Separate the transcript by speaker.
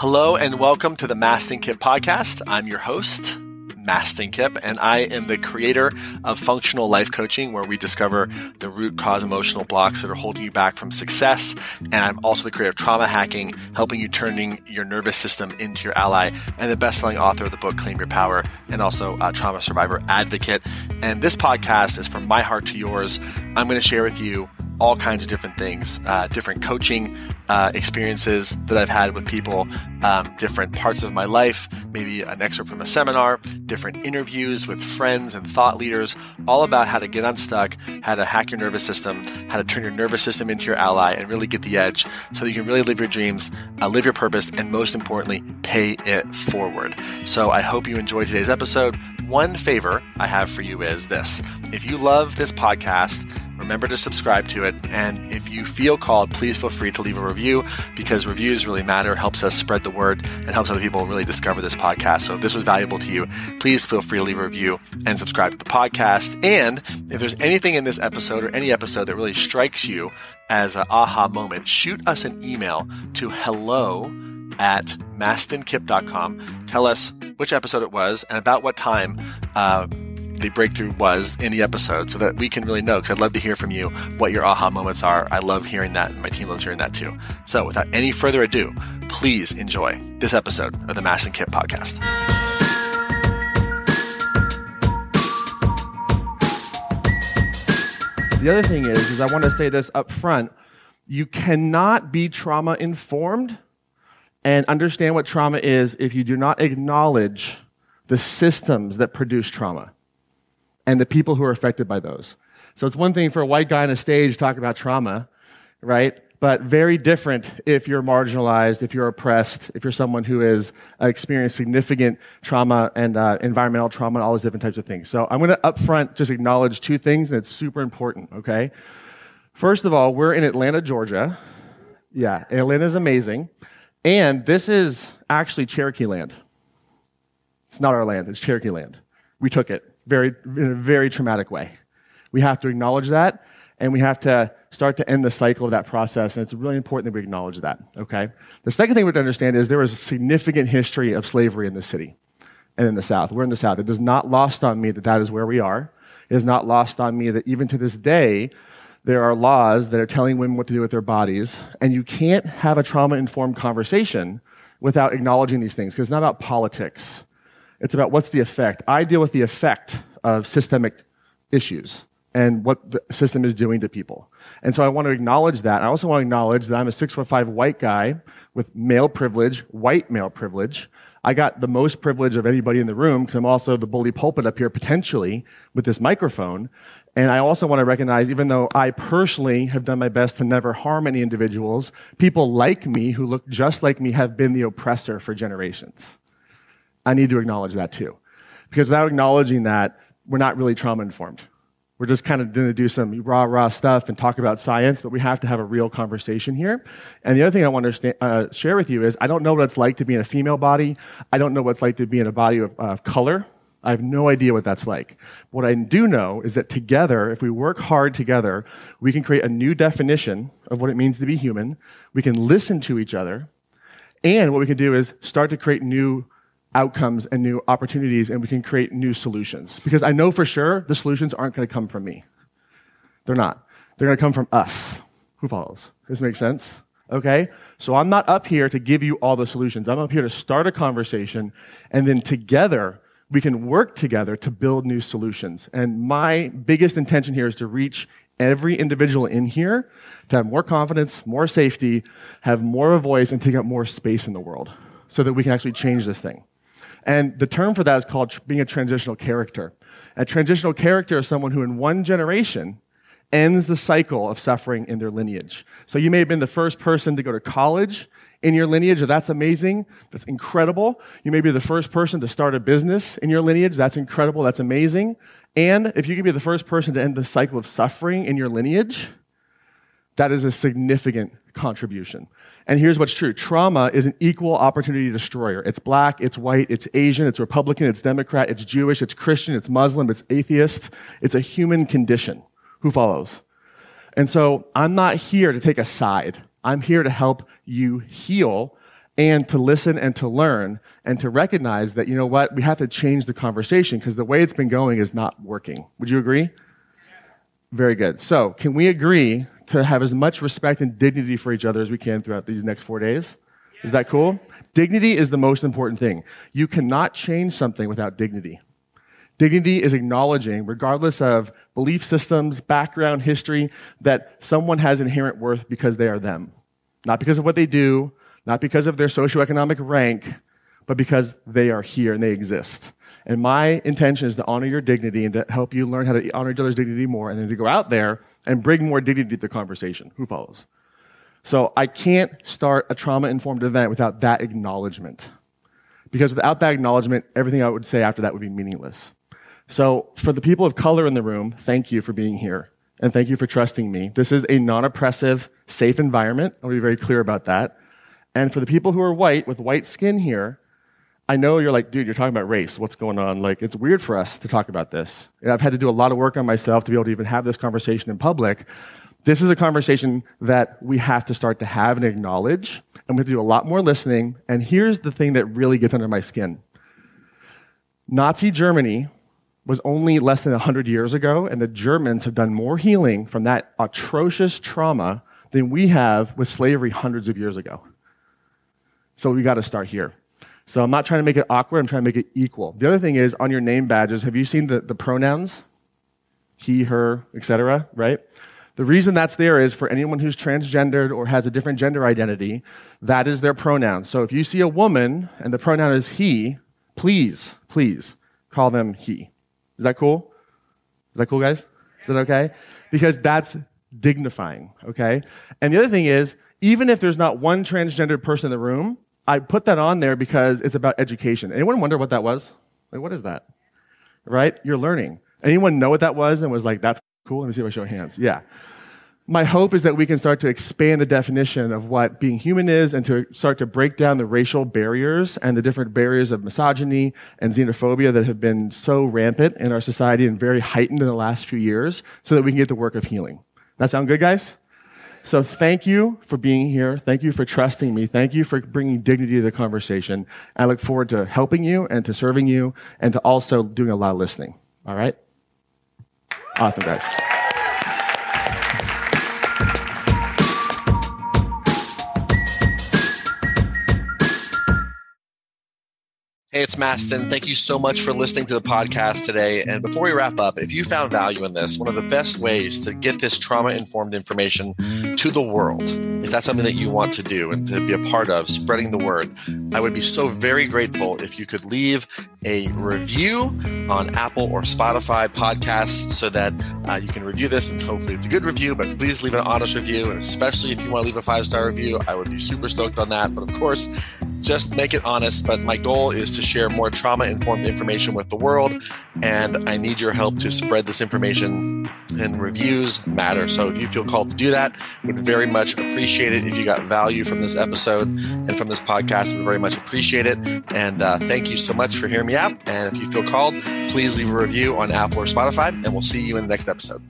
Speaker 1: Hello and welcome to the Mastin Kipp podcast. I'm your host, Mastin Kipp, and I am the creator of Functional Life Coaching, where we discover the root cause emotional blocks that are holding you back from success. And I'm also the creator of Trauma Hacking, helping you turning your nervous system into your ally, and the best-selling author of the book Claim Your Power, and also a trauma survivor advocate. And this podcast is from my heart to yours. I'm going to share with you all kinds of different things, uh, different coaching uh, experiences that I've had with people, um, different parts of my life, maybe an excerpt from a seminar, different interviews with friends and thought leaders, all about how to get unstuck, how to hack your nervous system, how to turn your nervous system into your ally, and really get the edge so that you can really live your dreams, uh, live your purpose, and most importantly, pay it forward. So I hope you enjoyed today's episode. One favor I have for you is this if you love this podcast, remember to subscribe to it. And if you feel called, please feel free to leave a review because reviews really matter, helps us spread the word, and helps other people really discover this podcast. So if this was valuable to you, please feel free to leave a review and subscribe to the podcast. And if there's anything in this episode or any episode that really strikes you as an aha moment, shoot us an email to hello at mastinkipp.com. Tell us which episode it was and about what time uh, the breakthrough was in the episode so that we can really know because I'd love to hear from you what your aha moments are. I love hearing that and my team loves hearing that too. So without any further ado, please enjoy this episode of the Mastin Kipp podcast.
Speaker 2: The other thing is, is I want to say this up front. You cannot be trauma informed and understand what trauma is if you do not acknowledge the systems that produce trauma and the people who are affected by those. So it's one thing for a white guy on a stage to talk about trauma, right? But very different if you're marginalized, if you're oppressed, if you're someone who has uh, experienced significant trauma and uh, environmental trauma and all these different types of things. So I'm going to upfront just acknowledge two things, and it's super important, okay? First of all, we're in Atlanta, Georgia. Yeah, Atlanta is amazing. And this is actually Cherokee land. It's not our land, it's Cherokee land. We took it very, in a very traumatic way. We have to acknowledge that, and we have to start to end the cycle of that process, and it's really important that we acknowledge that, okay? The second thing we have to understand is there was a significant history of slavery in the city and in the South. We're in the South. It is not lost on me that that is where we are. It is not lost on me that even to this day, there are laws that are telling women what to do with their bodies, and you can't have a trauma informed conversation without acknowledging these things because it's not about politics. It's about what's the effect. I deal with the effect of systemic issues and what the system is doing to people. And so I want to acknowledge that. I also want to acknowledge that I'm a six foot five white guy with male privilege, white male privilege. I got the most privilege of anybody in the room because I'm also the bully pulpit up here potentially with this microphone. And I also want to recognize, even though I personally have done my best to never harm any individuals, people like me who look just like me have been the oppressor for generations. I need to acknowledge that too. Because without acknowledging that, we're not really trauma informed. We're just kind of going to do some rah rah stuff and talk about science, but we have to have a real conversation here. And the other thing I want to uh, share with you is I don't know what it's like to be in a female body. I don't know what it's like to be in a body of uh, color. I have no idea what that's like. What I do know is that together, if we work hard together, we can create a new definition of what it means to be human. We can listen to each other. And what we can do is start to create new outcomes and new opportunities and we can create new solutions. Because I know for sure the solutions aren't going to come from me. They're not. They're going to come from us. Who follows? Does this make sense? Okay? So I'm not up here to give you all the solutions. I'm up here to start a conversation and then together we can work together to build new solutions. And my biggest intention here is to reach every individual in here to have more confidence, more safety, have more of a voice, and take up more space in the world so that we can actually change this thing. And the term for that is called being a transitional character. A transitional character is someone who, in one generation, ends the cycle of suffering in their lineage. So you may have been the first person to go to college in your lineage. That's amazing. That's incredible. You may be the first person to start a business in your lineage. That's incredible. That's amazing. And if you can be the first person to end the cycle of suffering in your lineage, that is a significant contribution. And here's what's true trauma is an equal opportunity destroyer. It's black, it's white, it's Asian, it's Republican, it's Democrat, it's Jewish, it's Christian, it's Muslim, it's atheist. It's a human condition. Who follows? And so I'm not here to take a side. I'm here to help you heal and to listen and to learn and to recognize that, you know what, we have to change the conversation because the way it's been going is not working. Would you agree? Very good. So, can we agree to have as much respect and dignity for each other as we can throughout these next four days? Is that cool? Dignity is the most important thing. You cannot change something without dignity. Dignity is acknowledging, regardless of belief systems, background, history, that someone has inherent worth because they are them. Not because of what they do, not because of their socioeconomic rank, but because they are here and they exist. And my intention is to honor your dignity and to help you learn how to honor each other's dignity more and then to go out there and bring more dignity to the conversation. Who follows? So I can't start a trauma informed event without that acknowledgement. Because without that acknowledgement, everything I would say after that would be meaningless. So for the people of color in the room, thank you for being here. And thank you for trusting me. This is a non oppressive, safe environment. I'll be very clear about that. And for the people who are white with white skin here, I know you're like, dude, you're talking about race. What's going on? Like, it's weird for us to talk about this. And I've had to do a lot of work on myself to be able to even have this conversation in public. This is a conversation that we have to start to have and acknowledge, and we have to do a lot more listening. And here's the thing that really gets under my skin Nazi Germany was only less than 100 years ago, and the Germans have done more healing from that atrocious trauma than we have with slavery hundreds of years ago. So we got to start here. So I'm not trying to make it awkward, I'm trying to make it equal. The other thing is on your name badges, have you seen the, the pronouns? He, her, etc., right? The reason that's there is for anyone who's transgendered or has a different gender identity, that is their pronoun. So if you see a woman and the pronoun is he, please, please call them he. Is that cool? Is that cool, guys? Is that okay? Because that's dignifying, okay? And the other thing is, even if there's not one transgendered person in the room, I put that on there because it's about education. Anyone wonder what that was? Like, what is that? Right? You're learning. Anyone know what that was and was like, that's cool? Let me see if I show hands. Yeah. My hope is that we can start to expand the definition of what being human is and to start to break down the racial barriers and the different barriers of misogyny and xenophobia that have been so rampant in our society and very heightened in the last few years so that we can get the work of healing. That sound good, guys? So thank you for being here. Thank you for trusting me. Thank you for bringing dignity to the conversation. I look forward to helping you and to serving you and to also doing a lot of listening. All right? Awesome, guys.
Speaker 1: Hey, it's Mastin. Thank you so much for listening to the podcast today. And before we wrap up, if you found value in this, one of the best ways to get this trauma informed information to the world, if that's something that you want to do and to be a part of, spreading the word, I would be so very grateful if you could leave a review on Apple or Spotify podcasts so that uh, you can review this and hopefully it's a good review, but please leave an honest review. And especially if you want to leave a five star review, I would be super stoked on that. But of course, just make it honest. But my goal is to share more trauma informed information with the world. And I need your help to spread this information. And reviews matter. So if you feel called to do that, would very much appreciate it. If you got value from this episode and from this podcast, would very much appreciate it. And uh, thank you so much for hearing me. And if you feel called, please leave a review on Apple or Spotify. And we'll see you in the next episode.